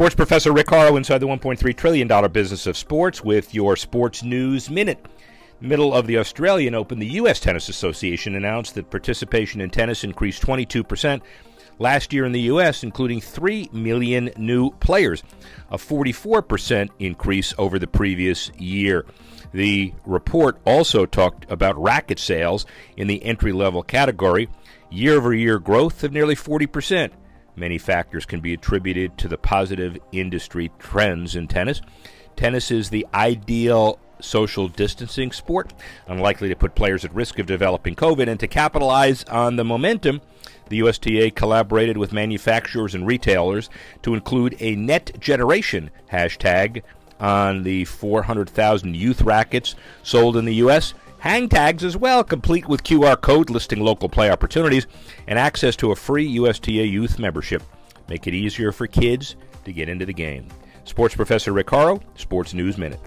Sports professor Rick inside the $1.3 trillion business of sports with your Sports News Minute. Middle of the Australian Open, the U.S. Tennis Association announced that participation in tennis increased 22% last year in the U.S., including 3 million new players, a 44% increase over the previous year. The report also talked about racket sales in the entry level category, year over year growth of nearly 40%. Many factors can be attributed to the positive industry trends in tennis. Tennis is the ideal social distancing sport, unlikely to put players at risk of developing COVID. And to capitalize on the momentum, the USTA collaborated with manufacturers and retailers to include a net generation hashtag on the 400,000 youth rackets sold in the U.S hang tags as well, complete with QR code listing local play opportunities and access to a free USTA youth membership. Make it easier for kids to get into the game. Sports Professor Rick Horrow, Sports News Minute.